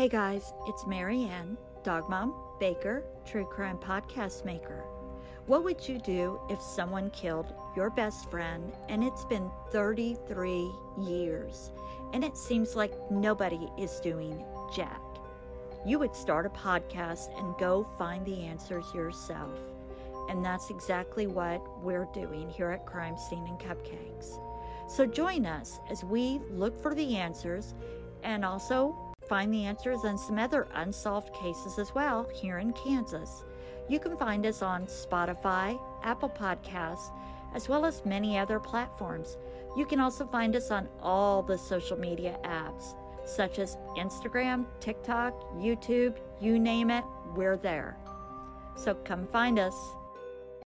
Hey guys, it's MaryAnne, dog mom, baker, true crime podcast maker. What would you do if someone killed your best friend and it's been 33 years and it seems like nobody is doing jack? You would start a podcast and go find the answers yourself. And that's exactly what we're doing here at Crime Scene and Cupcakes. So join us as we look for the answers and also find the answers on some other unsolved cases as well here in Kansas. You can find us on Spotify, Apple Podcasts, as well as many other platforms. You can also find us on all the social media apps, such as Instagram, TikTok, YouTube, you name it, we're there. So come find us.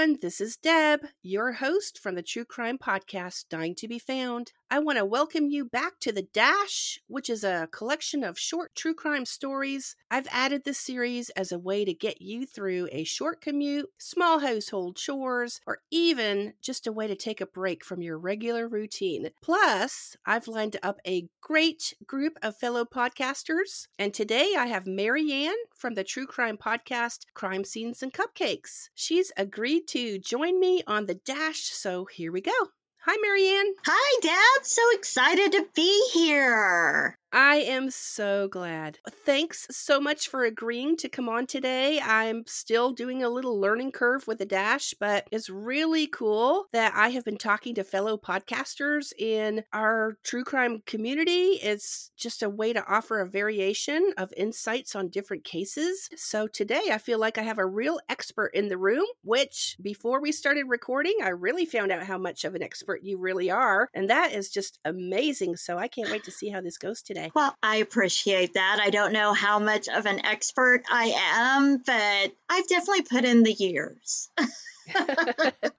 Everyone. This is Deb, your host from the True Crime Podcast, Dying to Be Found. I want to welcome you back to The Dash, which is a collection of short true crime stories. I've added this series as a way to get you through a short commute, small household chores, or even just a way to take a break from your regular routine. Plus, I've lined up a great group of fellow podcasters, and today I have MaryAnne from the True Crime Podcast, Crime Scenes and Cupcakes. She's agreed to join me on The Dash, so here we go. Hi, MaryAnne. Hi, Deb. So excited to be here. I am so glad. Thanks so much for agreeing to come on today. I'm still doing a little learning curve with a Dash, but it's really cool that I have been talking to fellow podcasters in our true crime community. It's just a way to offer a variation of insights on different cases. So today I feel like I have a real expert in the room, which before we started recording, I really found out how much of an expert you really are. And that is just amazing. So I can't wait to see how this goes today today. Well, I appreciate that. I don't know how much of an expert I am, but I've definitely put in the years.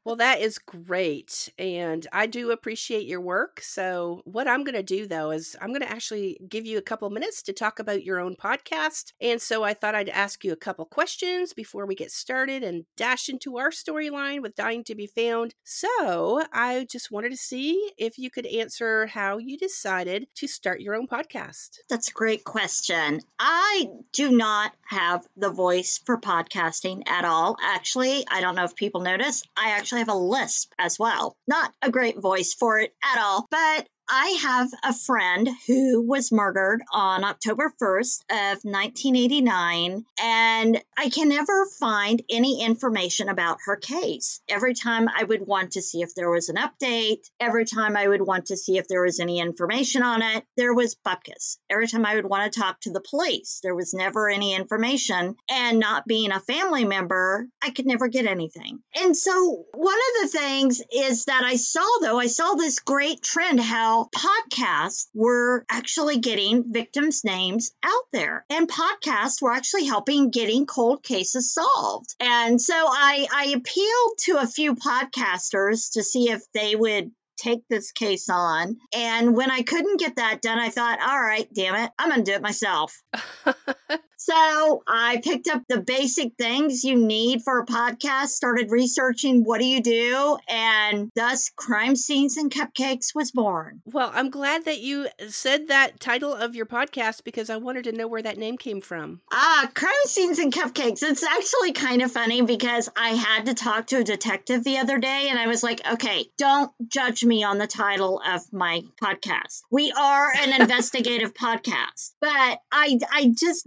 well, that is great. And I do appreciate your work. So, what I'm going to do though is I'm going to actually give you a couple minutes to talk about your own podcast. And so, I thought I'd ask you a couple questions before we get started and dash into our storyline with Dying to Be Found. So, I just wanted to see if you could answer how you decided to start your own podcast. That's a great question. I do not have the voice for podcasting at all. Actually, I don't know if people notice, I actually have a lisp as well. Not a great voice for it at all, but I have a friend who was murdered on October 1st of 1989, and I can never find any information about her case. Every time I would want to see if there was an update, every time I would want to see if there was any information on it, there was bupkis. Every time I would want to talk to the police, there was never any information. And not being a family member, I could never get anything. And so, one of the things is that I saw, though, I saw this great trend how podcasts were actually getting victims' names out there, and podcasts were actually helping getting cold cases solved. And so I, I appealed to a few podcasters to see if they would take this case on. And when I couldn't get that done, I thought, all right, damn it, I'm going to do it myself. So I picked up the basic things you need for a podcast, started researching what do you do, and thus Crime Scenes and Cupcakes was born. Well, I'm glad that you said that title of your podcast because I wanted to know where that name came from. Ah, Crime Scenes and Cupcakes. It's actually kind of funny because I had to talk to a detective the other day and I was like, okay, don't judge me on the title of my podcast. We are an investigative podcast. But I I just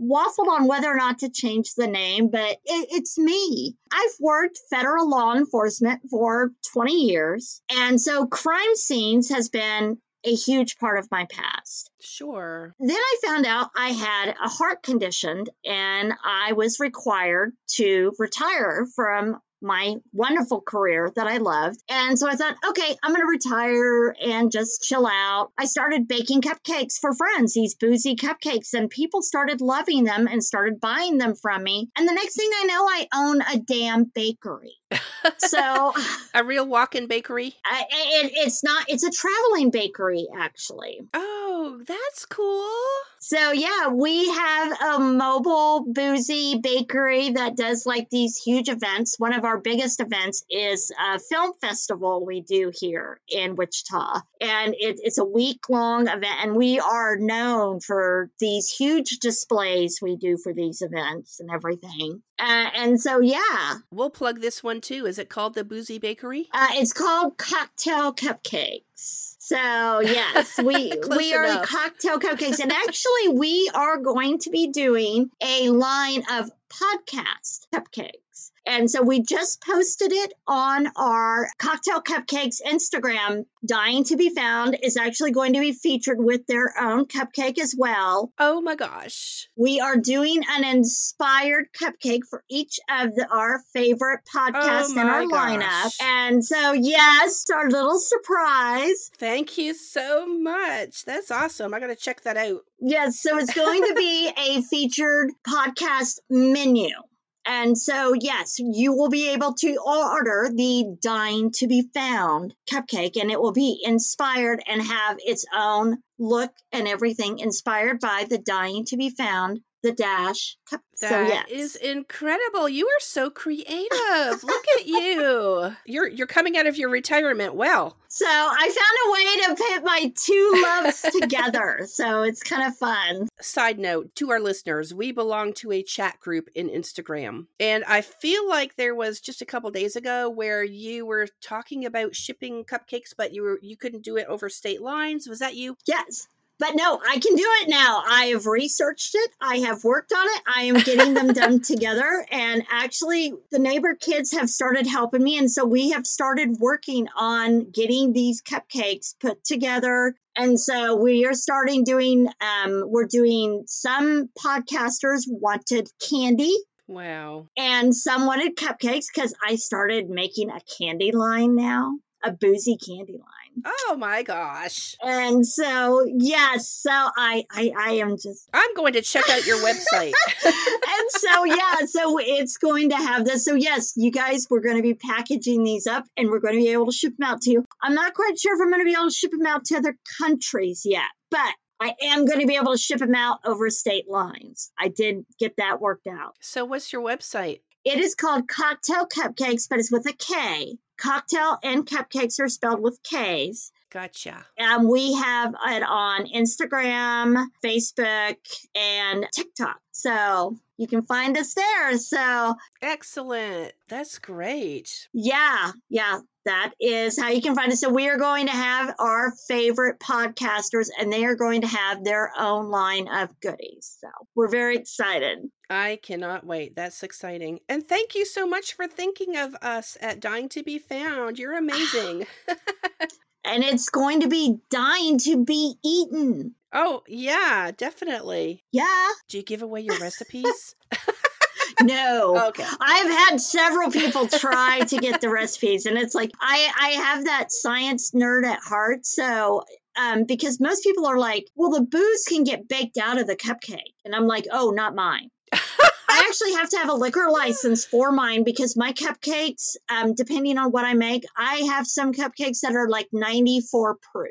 on whether or not to change the name, but it, it's me. I've worked federal law enforcement for 20 years. And so crime scenes has been a huge part of my past. Sure. Then I found out I had a heart condition and I was required to retire from my wonderful career that I loved. And so I thought, okay, I'm going to retire and just chill out. I started baking cupcakes for friends, these boozy cupcakes, and people started loving them and started buying them from me. And the next thing I know, I own a damn bakery. so a real walk-in bakery I, it, it's not it's a traveling bakery actually oh that's cool. So yeah we have a mobile boozy bakery that does like these huge events. One of our biggest events is a film festival we do here in wichita. And it, it's a week long event and we are known for these huge displays we do for these events and everything. Uh, and so yeah. We'll plug this one too. Is it called the boozy bakery? Uh, it's called cocktail cupcakes so yes we we are enough. cocktail cupcakes and actually we are going to be doing a line of podcast cupcakes and so we just posted it on our Cocktail Cupcakes Instagram. Dying to be Found is actually going to be featured with their own cupcake as well. Oh my gosh. We are doing an inspired cupcake for each of the, our favorite podcasts Oh in our my lineup. gosh. And so, yes, our little surprise. Thank you so much. That's awesome. I got to check that out. Yes, so it's going to be a featured podcast menu. And so, yes, you will be able to order the Dying to Be Found cupcake, and it will be inspired and have its own look and everything inspired by the Dying to Be Found, the Dash. That so, yes. is incredible. You are so creative. Look at you. You're you're coming out of your retirement well. So I found a way to put my two loves together. So it's kind of fun. Side note to our listeners, we belong to a chat group in Instagram. And I feel like there was just a couple days ago where you were talking about shipping cupcakes, but you were you couldn't do it over state lines. Was that you? Yes. But no, I can do it now. I have researched it. I have worked on it. I am getting them done together. And actually, the neighbor kids have started helping me. And so we have started working on getting these cupcakes put together. And so we are starting doing, um, we're doing some podcasters wanted candy Wow. and some wanted cupcakes because I started making a candy line now, a boozy candy line. Oh my gosh. And so, yes, so I, I, I am just, I'm going to check out your website. and so, yeah, so it's going to have this. So, yes, you guys, we're going to be packaging these up and we're going to be able to ship them out to you. I'm not quite sure if I'm going to be able to ship them out to other countries yet, but I am going to be able to ship them out over state lines. I did get that worked out. so what's your website? It is called Cocktail Cupcakes, but it's with a K. Cocktail and cupcakes are spelled with K's. Gotcha. Um, we have it on Instagram, Facebook, and TikTok. So you can find us there. So, Excellent. That's great. yeah, yeah, that is how you can find us. So, we are going to have our favorite podcasters, and they are going to have their own line of goodies. So, we're very excited. I cannot wait. That's exciting. And thank you so much for thinking of us at Dying to Be Found. You're amazing. And it's going to be dying to be eaten. oh, yeah, definitely. Yeah. Do you give away your recipes? No. okay. I've had several people try to get the recipes, and it's like I I have that science nerd at heart, so. Um, because most people are like, well, the booze can get baked out of the cupcake. And I'm like, oh, not mine. I actually have to have a liquor license for mine because my cupcakes, um, depending on what I make, I have some cupcakes that are like 94 proof.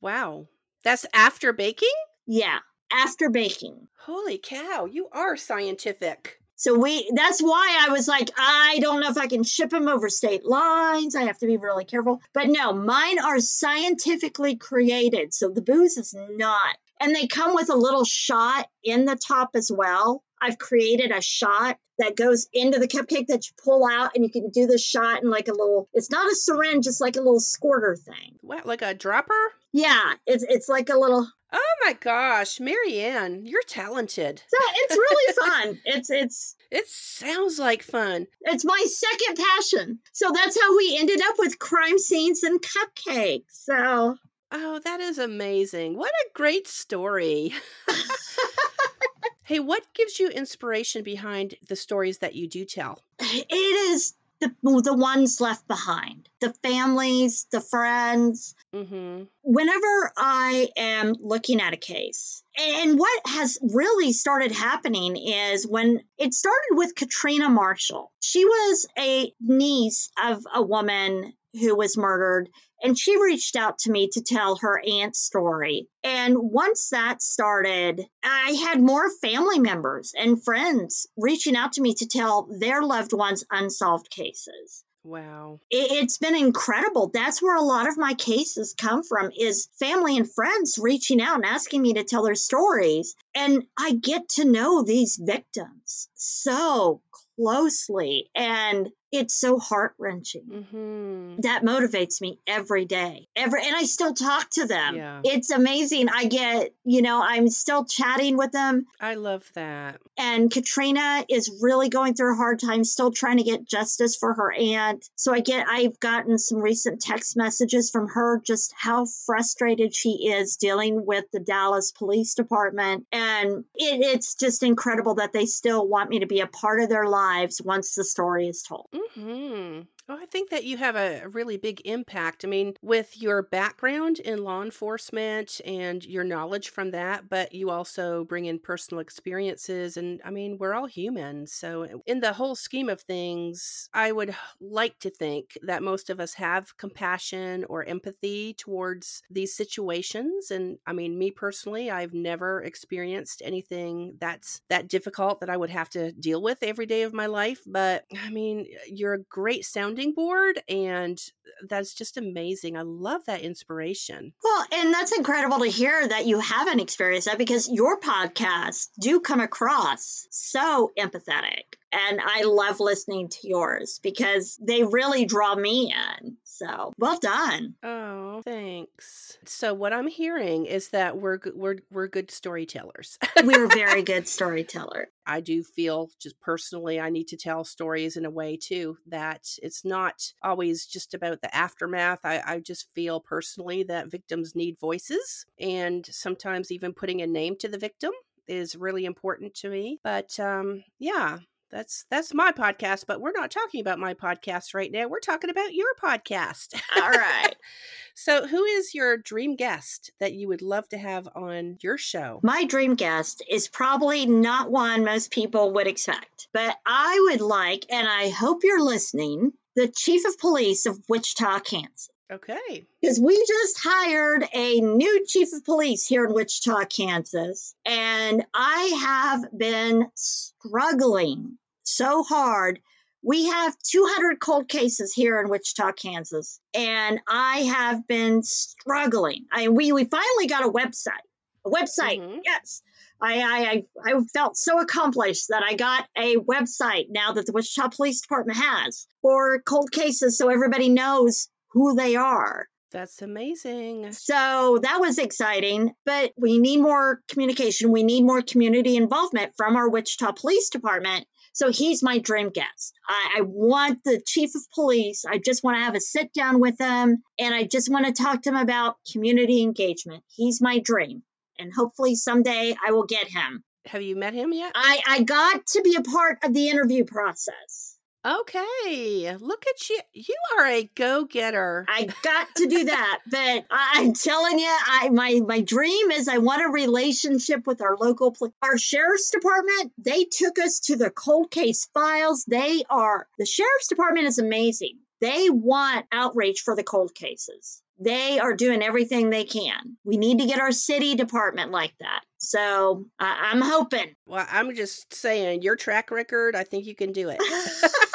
Wow. That's after baking? Yeah, after baking. Holy cow, you are scientific. So we that's why I was like, I don't know if I can ship them over state lines. I have to be really careful. But no, mine are scientifically created. So the booze is not. And they come with a little shot in the top as well. I've created a shot that goes into the cupcake that you pull out and you can do the shot in like a little it's not a syringe, it's like a little squirter thing. What, like a dropper? Yeah, it's it's like a little Oh my gosh, MaryAnne, you're talented. so it's really fun. It's it's It sounds like fun. It's my second passion. So that's how we ended up with crime scenes and cupcakes. So Oh, that is amazing. What a great story. hey, what gives you inspiration behind the stories that you do tell? it is the the ones left behind, the families, the friends. Mm-hmm. Whenever I am looking at a case, and what has really started happening is when it started with Katrina Marshall. She was a niece of a woman who was murdered and she reached out to me to tell her aunt's story. And once that started, I had more family members and friends reaching out to me to tell their loved ones unsolved cases. Wow. It, has been incredible. That's where a lot of my cases come from is family and friends reaching out and asking me to tell their stories. And I get to know these victims so closely. And it's so heart wrenching. Mm-hmm. That motivates me every day. Every and I still talk to them. Yeah. It's amazing. I get, you know, I'm still chatting with them. I love that. And Katrina is really going through a hard time, still trying to get justice for her aunt. So I get I've gotten some recent text messages from her just how frustrated she is dealing with the Dallas Police Department. And it, it's just incredible that they still want me to be a part of their lives once the story is told. Hmm. Oh, I think that you have a really big impact. I mean, with your background in law enforcement and your knowledge from that, but you also bring in personal experiences. And I mean, we're all humans. So, eh, in the whole scheme of things, I would like to think that most of us have compassion or empathy towards these situations. And I mean, me personally, I've never experienced anything that's that difficult that I would have to deal with every day of my life. But I mean, eh, you're a great sounding board and that's just amazing. I love that inspiration. Well, and that's incredible to hear that you haven't experienced that because your podcasts do come across so empathetic. And I love listening to yours because they really draw me in. So well done. Oh, thanks. So what I'm hearing is that we're we're we're good storytellers. we're very good storytellers. I do feel just personally I need to tell stories in a way too that it's not always just about the aftermath. I, I just feel personally that victims need voices and sometimes even putting a name to the victim is really important to me. But um, yeah, that's that's my podcast but we're not talking about my podcast right now we're talking about your podcast all right so who is your dream guest that you would love to have on your show my dream guest is probably not one most people would expect but i would like and i hope you're listening the chief of police of wichita kansas Okay. Because we just hired a new chief of police here in Wichita, Kansas. And I have been struggling so hard. We have 200 cold cases here in Wichita, Kansas. And I have been struggling. I we we finally got a website. A website. Mm-hmm. Yes. I, I I felt so accomplished that I got a website now that the Wichita Police Department has for cold cases so everybody knows who they are. That's amazing. So that was exciting, but we need more communication. We need more community involvement from our Wichita Police Department. So he's my dream guest. I, I want the chief of police. I just want to have a sit down with him and I just want to talk to him about community engagement. He's my dream. And hopefully someday I will get him. Have you met him yet? I, I got to be a part of the interview process. Okay, look at you. You are a go-getter. I got to do that, but I'm telling you, I my my dream is I want a relationship with our local our sheriff's department. They took us to the cold case files. They are the sheriff's department is amazing. They want outreach for the cold cases. They are doing everything they can. We need to get our city department like that. So I'm hoping. Well, I'm just saying, your track record, I think you can do it.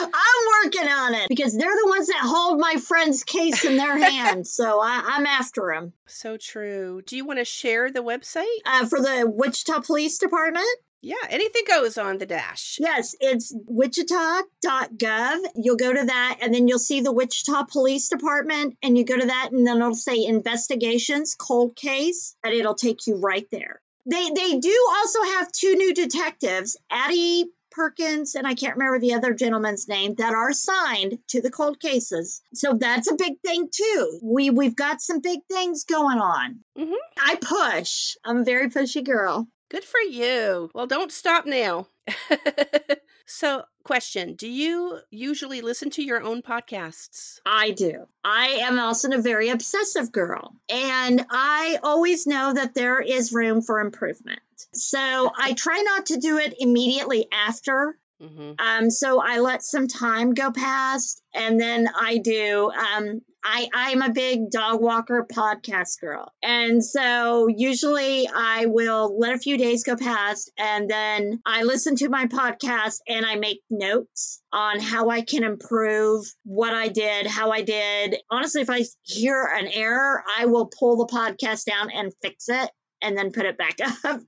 I'm working on it because they're the ones that hold my friend's case in their hands. So I, am after them. So true. Do you want to share the website? Uh, for the Wichita Police Department? Yeah, anything goes on the dash. Yes, it's wichita.gov. You'll go to that and then you'll see the Wichita Police Department and you go to that and then it'll say investigations, cold case, and it'll take you right there. They they do also have two new detectives, Addie Perkins and I can't remember the other gentleman's name that are assigned to the cold cases. So that's a big thing too. We we've got some big things going on. Mm-hmm. I push. I'm a very pushy girl. Good for you. Well, don't stop now. So, question Do you usually listen to your own podcasts? I do. I am also a very obsessive girl, and I always know that there is room for improvement. So I try not to do it immediately after Mm-hmm. Um, so I let some time go past, and then I do. Um, I I'm a big dog walker podcast girl, and so usually I will let a few days go past, and then I listen to my podcast and I make notes on how I can improve what I did, how I did. Honestly, if I hear an error, I will pull the podcast down and fix it and then put it back up.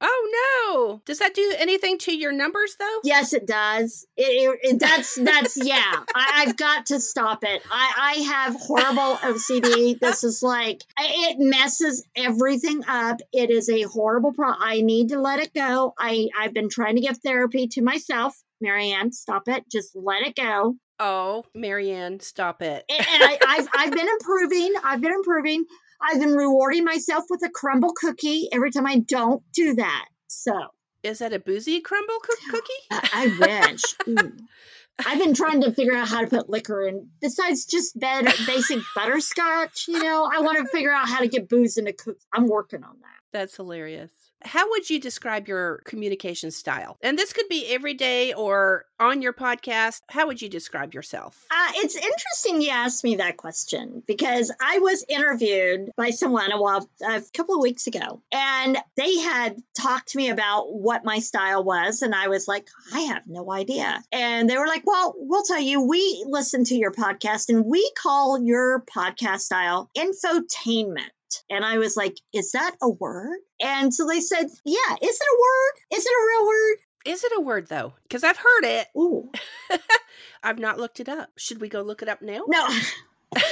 Oh no! Does that do anything to your numbers though? Yes, it does. It, it, that's that's yeah. I, I've got to stop it. I I have horrible OCD. This is like it messes everything up. It is a horrible problem. I need to let it go. I I've been trying to give therapy to myself. MaryAnne, stop it. Just let it go. Oh, MaryAnne, stop it. And, and I, I've I've been improving. I've been improving. I've been rewarding myself with a crumble cookie every time I don't do that. So Is that a boozy crumble cook- cookie? I, I wish. Mm. I've been trying to figure out how to put liquor in besides just better, basic butterscotch. You know, I want to figure out how to get booze into cookies. I'm working on that. That's hilarious. How would you describe your communication style? And this could be every day or on your podcast. How would you describe yourself? Uh, it's interesting you asked me that question because I was interviewed by someone a while, a couple of weeks ago, and they had talked to me about what my style was, and I was like, I have no idea. And they were like, Well, we'll tell you. We listen to your podcast, and we call your podcast style infotainment. And I was like, Is that a word? And so they said, Yeah, is it a word? Is it a real word? Is it a word though? Because I've heard it. Ooh, I've not looked it up. Should we go look it up now? no.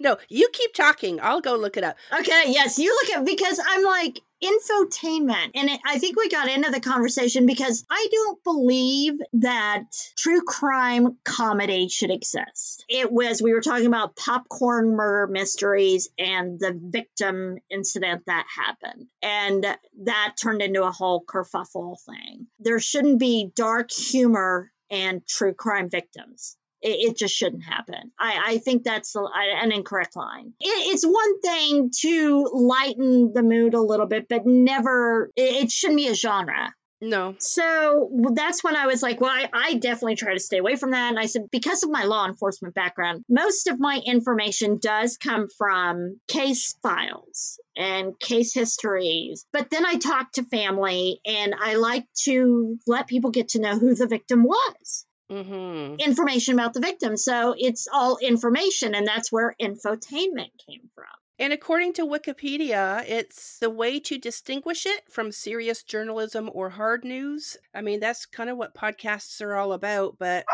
No, you keep talking. I'll go look it up. Okay, yes, you look at because I'm like infotainment, and it, I think we got into the conversation because I don't believe that true crime comedy should exist. It was we were talking about popcorn murder mysteries and the victim incident that happened, and that turned into a whole kerfuffle thing. There shouldn't be dark humor and true crime victims. It, it just shouldn't happen. I, I think that's a, an incorrect line. It, it's one thing to lighten the mood a little bit, but never, it, it shouldn't be a genre. No. So that's when I was like, well, I, I definitely try to stay away from that. And I said, because of my law enforcement background, most of my information does come from case files and case histories. But then I talk to family and I like to let people get to know who the victim was Mm-hmm. information about the victim. So it's all information, and that's where infotainment came from. And according to Wikipedia, it's the way to distinguish it from serious journalism or hard news. I mean, that's kind of what podcasts are all about, but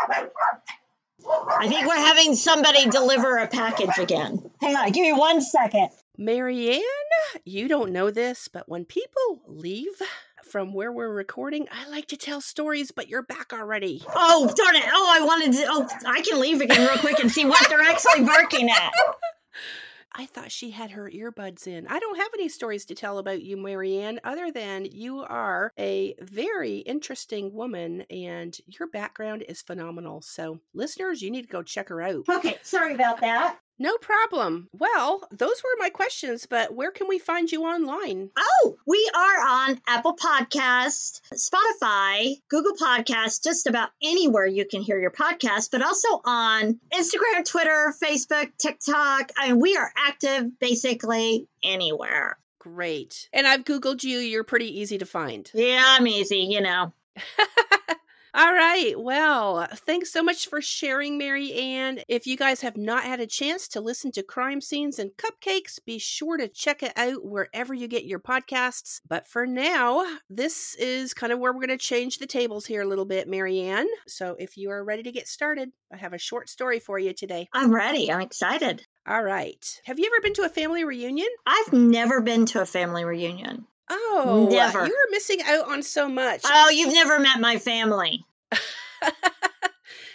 I think we're having somebody deliver a package again. Hang on, give me one second. MaryAnne, you don't know this, but when people leave from where we're recording, I like to tell stories, but you're back already. Oh, darn it. Oh, I wanted to. Oh, I can leave again real quick and see what they're actually barking at. I thought she had her earbuds in. I don't have any stories to tell about you, MaryAnne, other than you are a very interesting woman and your background is phenomenal. So, listeners, you need to go check her out. Okay, sorry about that. No problem. Well, those were my questions, but where can we find you online? Oh, we are on Apple Podcast, Spotify, Google Podcast, just about anywhere you can hear your podcast, but also on Instagram, Twitter, Facebook, TikTok. I mean, we are active basically anywhere. Great. And I've Googled you. You're pretty easy to find. Yeah, I'm easy, you know. All right. Well, thanks so much for sharing, Mary Ann. If you guys have not had a chance to listen to Crime Scenes and Cupcakes, be sure to check it out wherever you get your podcasts. But for now, this is kind of where we're going to change the tables here a little bit, Mary Ann. So if you are ready to get started, I have a short story for you today. I'm ready. I'm excited. All right. Have you ever been to a family reunion? I've never been to a family reunion. Oh, Never. you are missing out on so much. Oh, you've never met my family.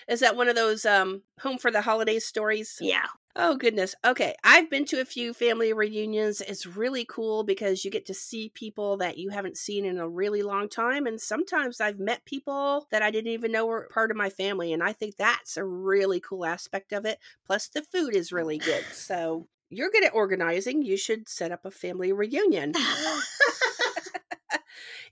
Is that one of those um home for the holidays stories? Yeah. Oh, goodness. Okay. I've been to a few family reunions. It's really cool because you get to see people that you haven't seen in a really long time. And sometimes I've met people that I didn't even know were part of my family. And I think that's a really cool aspect of it. Plus, the food is really good. So, you're good at organizing. You should set up a family reunion.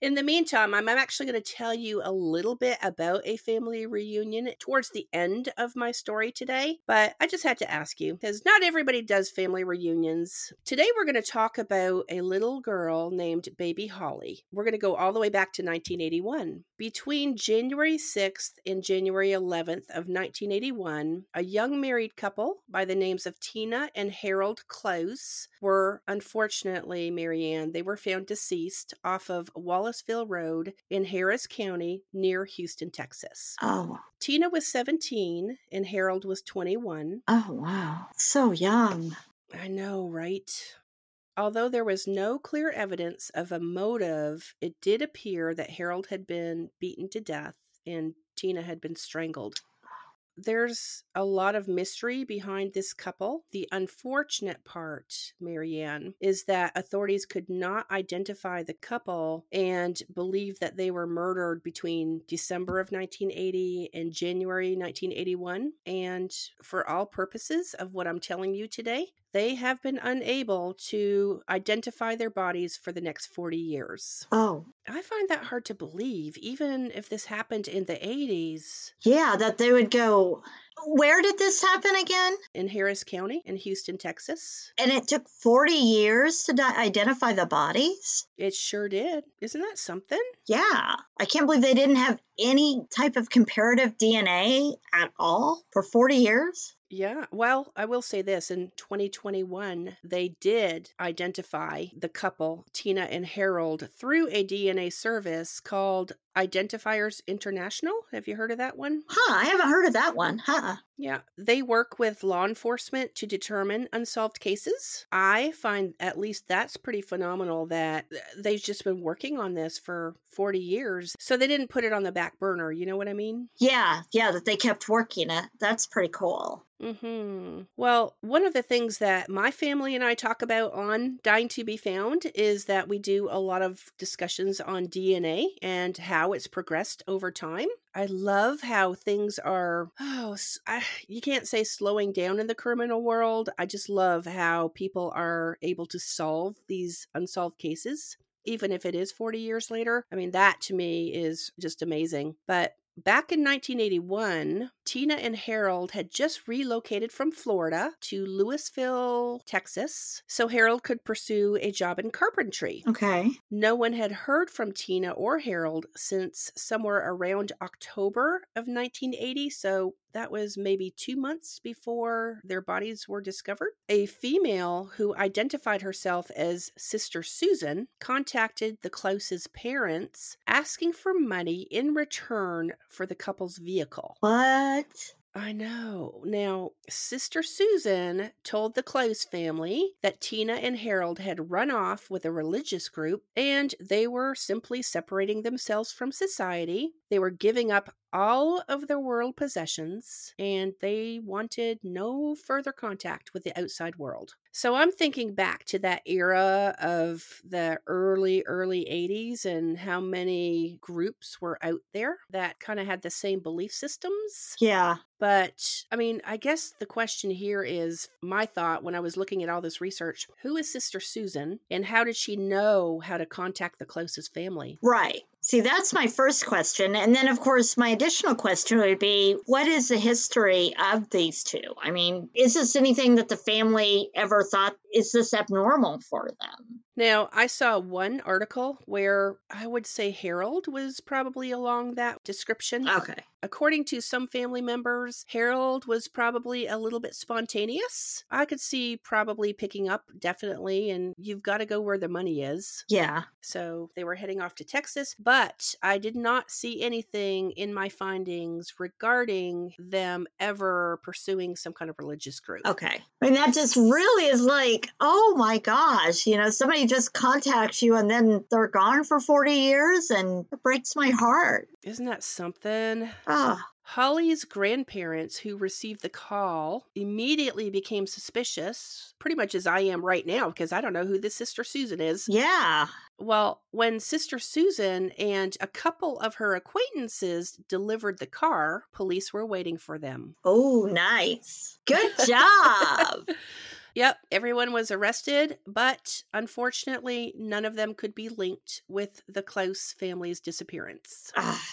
In the meantime, I'm actually going to tell you a little bit about a family reunion towards the end of my story today, but I just had to ask you because not everybody does family reunions. Today, we're going to talk about a little girl named Baby Holly. We're going to go all the way back to 1981. Between January 6th and January 11th of 1981, a young married couple by the names of Tina and Harold Clouse were unfortunately, MaryAnne, they were found deceased off of Road in Harris County near Houston, Texas. Oh. Tina was 17 and Harold was 21. Oh, wow. So young. I know, right? Although there was no clear evidence of a motive, it did appear that Harold had been beaten to death and Tina had been strangled. There's a lot of mystery behind this couple. The unfortunate part, MaryAnne, is that authorities could not identify the couple and believe that they were murdered between December of 1980 and January 1981. And for all purposes of what I'm telling you today, they have been unable to identify their bodies for the next 40 years. Oh. I find that hard to believe, even if this happened in the 80s. Yeah, that they would go. Where did this happen again? In Harris County in Houston, Texas. And it took 40 years to di- identify the bodies? It sure did. Isn't that something? Yeah. I can't believe they didn't have any type of comparative DNA at all for 40 years. Yeah. Well, I will say this in 2021, they did identify the couple, Tina and Harold, through a DNA service called Identifinders International. Have you heard of that one? Huh. I haven't heard of that one. Huh. Yeah. They work with law enforcement to determine unsolved cases. I find at least that's pretty phenomenal that they've just been working on this for 40 years. So they didn't put it on the back burner. You know what I mean? Yeah. Yeah. That they kept working it. That's pretty cool. Hmm. Well, one of the things that my family and I talk about on Dying to Be Found is that we do a lot of discussions on DNA and how it's progressed over time. I love how things are. Oh, I, you can't say slowing down in the criminal world. I just love how people are able to solve these unsolved cases even if it is 40 years later. I mean, that to me is just amazing. But Back in 1981, Tina and Harold had just relocated from Florida to Lewisville, Texas, so Harold could pursue a job in carpentry. Okay. No one had heard from Tina or Harold since somewhere around October of 1980, so that was maybe two months before their bodies were discovered. A female who identified herself as Sister Susan contacted the Clouses' parents asking for money in return for the couple's vehicle. What? I know. Now, Sister Susan told the Clouse family that Tina and Harold had run off with a religious group and they were simply separating themselves from society. They were giving up all of their world possessions and they wanted no further contact with the outside world. So I'm thinking back to that era of the early, early 80s and how many groups were out there that kind of had the same belief systems. Yeah. But I mean, I guess the question here is my thought when I was looking at all this research who is Sister Susan and how did she know how to contact the Clouses' family? Right. See, that's my first question. And then, of course, my additional question would be what is the history of these two? I mean, is this anything that the family ever thought is this abnormal for them? Now, I saw one article where I would say Harold was probably along that description. Okay. According to some family members, Harold was probably a little bit spontaneous. I could see probably picking up, definitely, and you've got to go where the money is. Yeah. So they were heading off to Texas, but I did not see anything in my findings regarding them ever pursuing some kind of religious group. Okay. I mean, that just really is like, oh my gosh, you know, somebody just contacts you and then they're gone for 40 years and it breaks my heart. Isn't that something? Ah. Holly's grandparents, who received the call, immediately became suspicious, pretty much as I am right now, because I don't know who this Sister Susan is. Yeah. Well, when Sister Susan and a couple of her acquaintances delivered the car, police were waiting for them. Oh, nice. Good job. Yep, everyone was arrested, but unfortunately, none of them could be linked with the Clouse family's disappearance. Ah,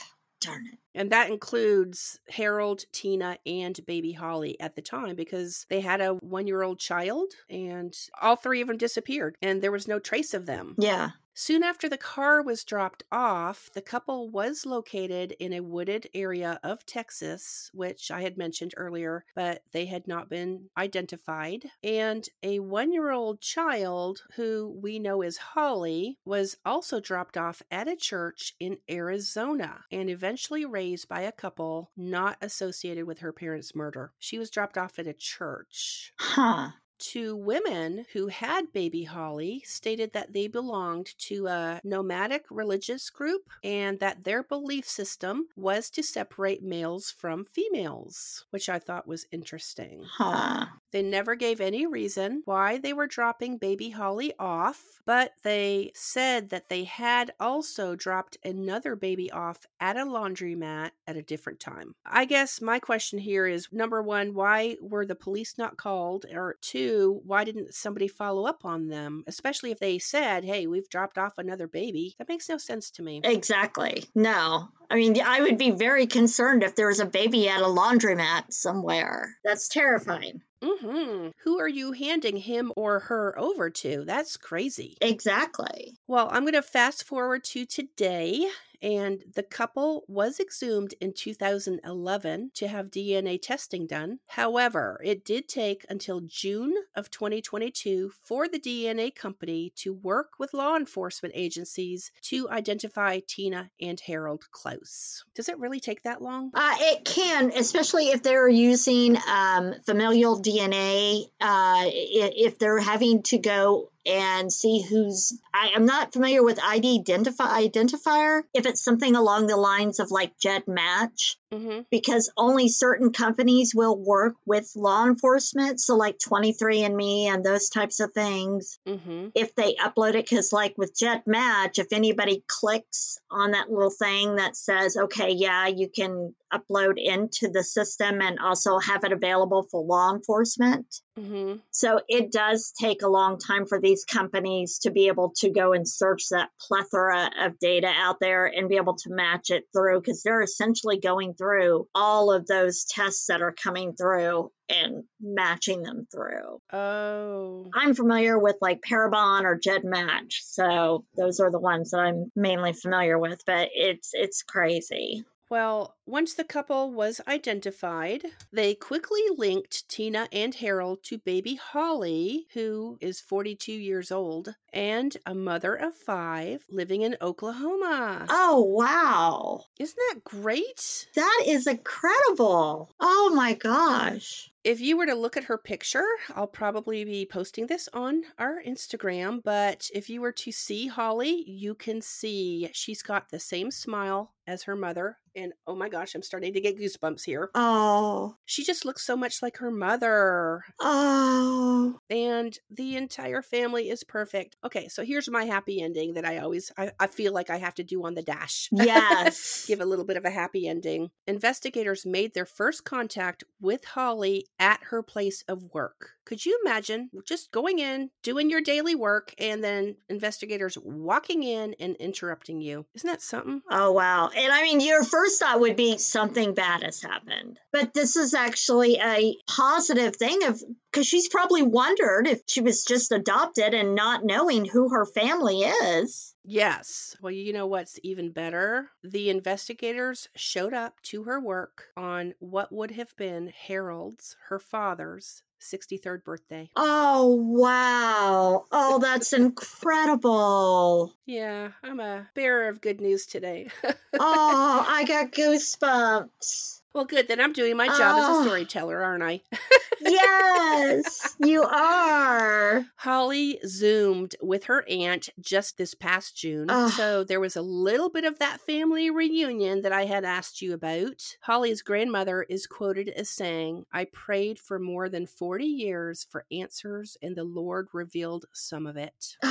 darn it. And that includes Harold, Tina, and baby Holly at the time because they had a one year old child and all three of them disappeared and there was no trace of them. Yeah. Soon after the car was dropped off, the couple was located in a wooded area of Texas, which I had mentioned earlier, but they had not been identified. And a one year old child, who we know as Holly, was also dropped off at a church in Arizona and eventually raised by a couple not associated with her parents' murder. She was dropped off at a church. Huh. Two women who had baby Holly stated that they belonged to a nomadic religious group and that their belief system was to separate males from females, which I thought was interesting. Huh. They never gave any reason why they were dropping baby Holly off, but they said that they had also dropped another baby off at a laundromat at a different time. I guess my question here is number one, why were the police not called? Or two, why didn't somebody follow up on them? Especially if they said, hey, we've dropped off another baby. That makes no sense to me. Exactly. No. I mean, I would be very concerned if there was a baby at a laundromat somewhere. That's terrifying. Mm-hmm. Who are you handing him or her over to? That's crazy. Exactly. Well, I'm going to fast forward to today and the couple was exhumed in 2011 to have DNA testing done. However, it did take until June of 2022 for the DNA company to work with law enforcement agencies to identify Tina and Harold Clouse. Does it really take that long? Uh, it can, especially if they're using um, familial DNA. Uh, if they're having to go and see who's I am not familiar with ID identifier if it's something along the lines of like GEDmatch mm-hmm. because only certain companies will work with law enforcement so like 23andme and those types of things mm-hmm. if they upload it because like with GEDmatch if anybody clicks on that little thing that says okay yeah you can upload into the system and also have it available for law enforcement mm-hmm. so it does take a long time for these companies to be able to go and search that plethora of data out there and be able to match it through because they're essentially going through all of those tests that are coming through and matching them through. Oh. I'm familiar with like Parabon or GEDmatch, so those are the ones that I'm mainly familiar with, but it's it's crazy. Well, once the couple was identified, they quickly linked Tina and Harold to baby Holly, who is 42 years old and a mother of five living in Oklahoma. Oh, wow. Isn't that great? That is incredible. Oh my gosh. If you were to look at her picture, I'll probably be posting this on our Instagram. But if you were to see Holly, you can see she's got the same smile as her mother. And oh my gosh, I'm starting to get goosebumps here. Oh. She just looks so much like her mother. Oh. And the entire family is perfect. Okay, so here's my happy ending that I always I, I feel like I have to do on the dash. Yes. Give a little bit of a happy ending. Investigators made their first contact with Holly at her place of work. Could you imagine just going in, doing your daily work, and then investigators walking in and interrupting you? Isn't that something? Oh, wow. And I mean, your first thought would be something bad has happened. But this is actually a positive thing of because she's probably wondered if she was just adopted and not knowing who her family is. Yes. Well, you know what's even better? The investigators showed up to her work on what would have been Harold's, her father's, 63rd birthday. Oh, wow. Oh, that's incredible. Yeah, I'm a bearer of good news today. oh, I got goosebumps. Well, good. Then I'm doing my job as Oh. a storyteller, aren't I? yes, you are. Holly zoomed with her aunt just this past June. Ugh. So there was a little bit of that family reunion that I had asked you about. Holly's grandmother is quoted as saying, I prayed for more than 40 years for answers, and the Lord revealed some of it.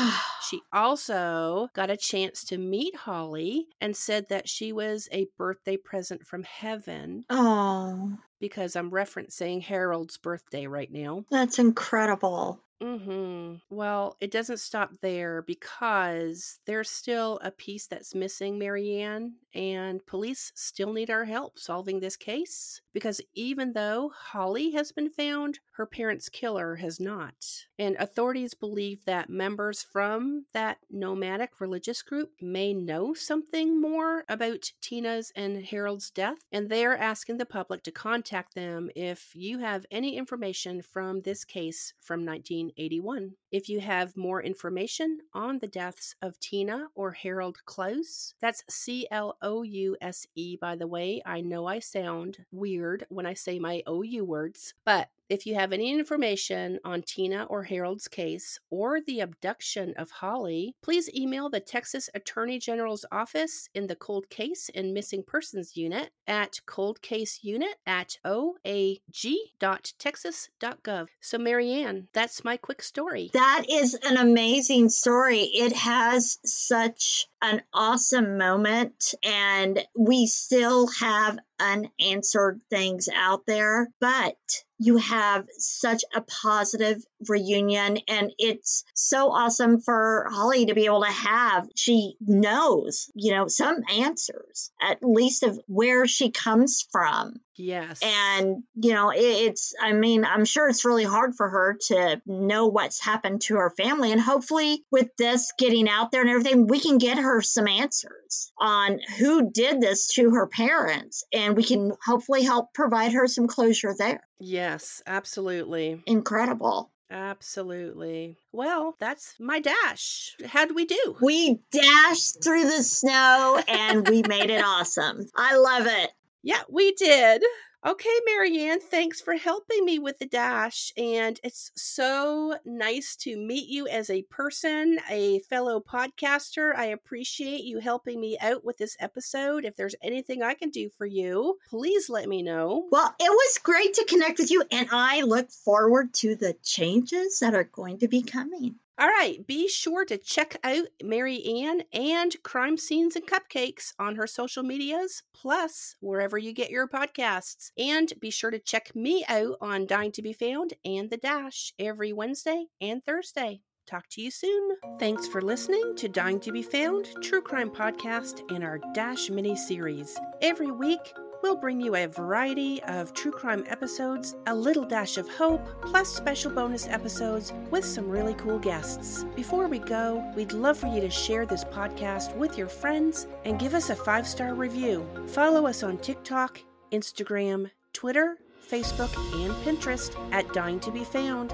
She also got a chance to meet Holly and said that she was a birthday present from heaven. Oh, because I'm referencing Harold's birthday right now. that's incredible. Mm-hmm. Well, it doesn't stop there because there's still a piece that's missing, MaryAnne, and police still need our help solving this case because even though Holly has been found, her parents' killer has not. And authorities believe that members from that nomadic religious group may know something more about Tina's and Harold's death, and they're asking the public to contact them if you have any information from this case from 1981. If you have more information on the deaths of Tina or Harold Clouse, that's C L O U S E, by the way. I know I sound weird when I say my OU words, but if you have any information on Tina or Harold's case or the abduction of Holly, please email the Texas Attorney General's office in the Cold Case and Missing Persons Unit at coldcaseunit at oag.texas.gov. So, MaryAnne, that's my quick story. That is an amazing story. It has such an awesome moment, and we still have unanswered things out there, but you have such a positive reunion, and it's so awesome for Holly to be able to have. She knows, you know, some answers, at least of where she comes from. Yes. And, you know, it, it's, I mean, I'm sure it's really hard for her to know what's happened to her family. And hopefully, with this getting out there and everything, we can get her some answers on who did this to her parents. And we can hopefully help provide her some closure there. yes, absolutely. Incredible. Absolutely. Well, that's my dash. How'd we do? We dashed through the snow and we made it awesome. I love it. Yeah, we did. Okay, MaryAnne, thanks for helping me with the dash. And it's so nice to meet you as a person, a fellow podcaster. I appreciate you helping me out with this episode. If there's anything I can do for you, please let me know. Well, it was great to connect with you, and I look forward to the changes that are going to be coming. All right, be sure to check out MaryAnne and Crime Scenes and Cupcakes on her social medias, plus wherever you get your podcasts. And be sure to check me out on Dying to Be Found and The Dash every Wednesday and Thursday. Talk to you soon. Thanks for listening to Dying to Be Found, True Crime Podcast, and our Dash mini series. Every week, We'll bring you a variety of true crime episodes, a little dash of hope, plus special bonus episodes with some really cool guests. Before we go, we'd love for you to share this podcast with your friends and give us a five star review. Follow us on TikTok, Instagram, Twitter, Facebook, and Pinterest at Dying to Be Found,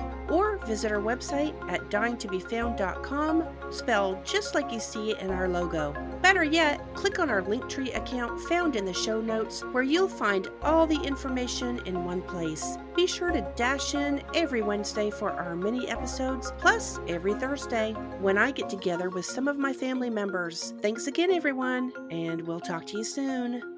visit our website at dyingtobefound.com, spelled just like you see it in our logo. Better yet, click on our Linktree account found in the show notes where you'll find all the information in one place. Be sure to dash in every Wednesday for our mini episodes, plus every Thursday when I get together with some of my family members. Thanks again, everyone, and we'll talk to you soon.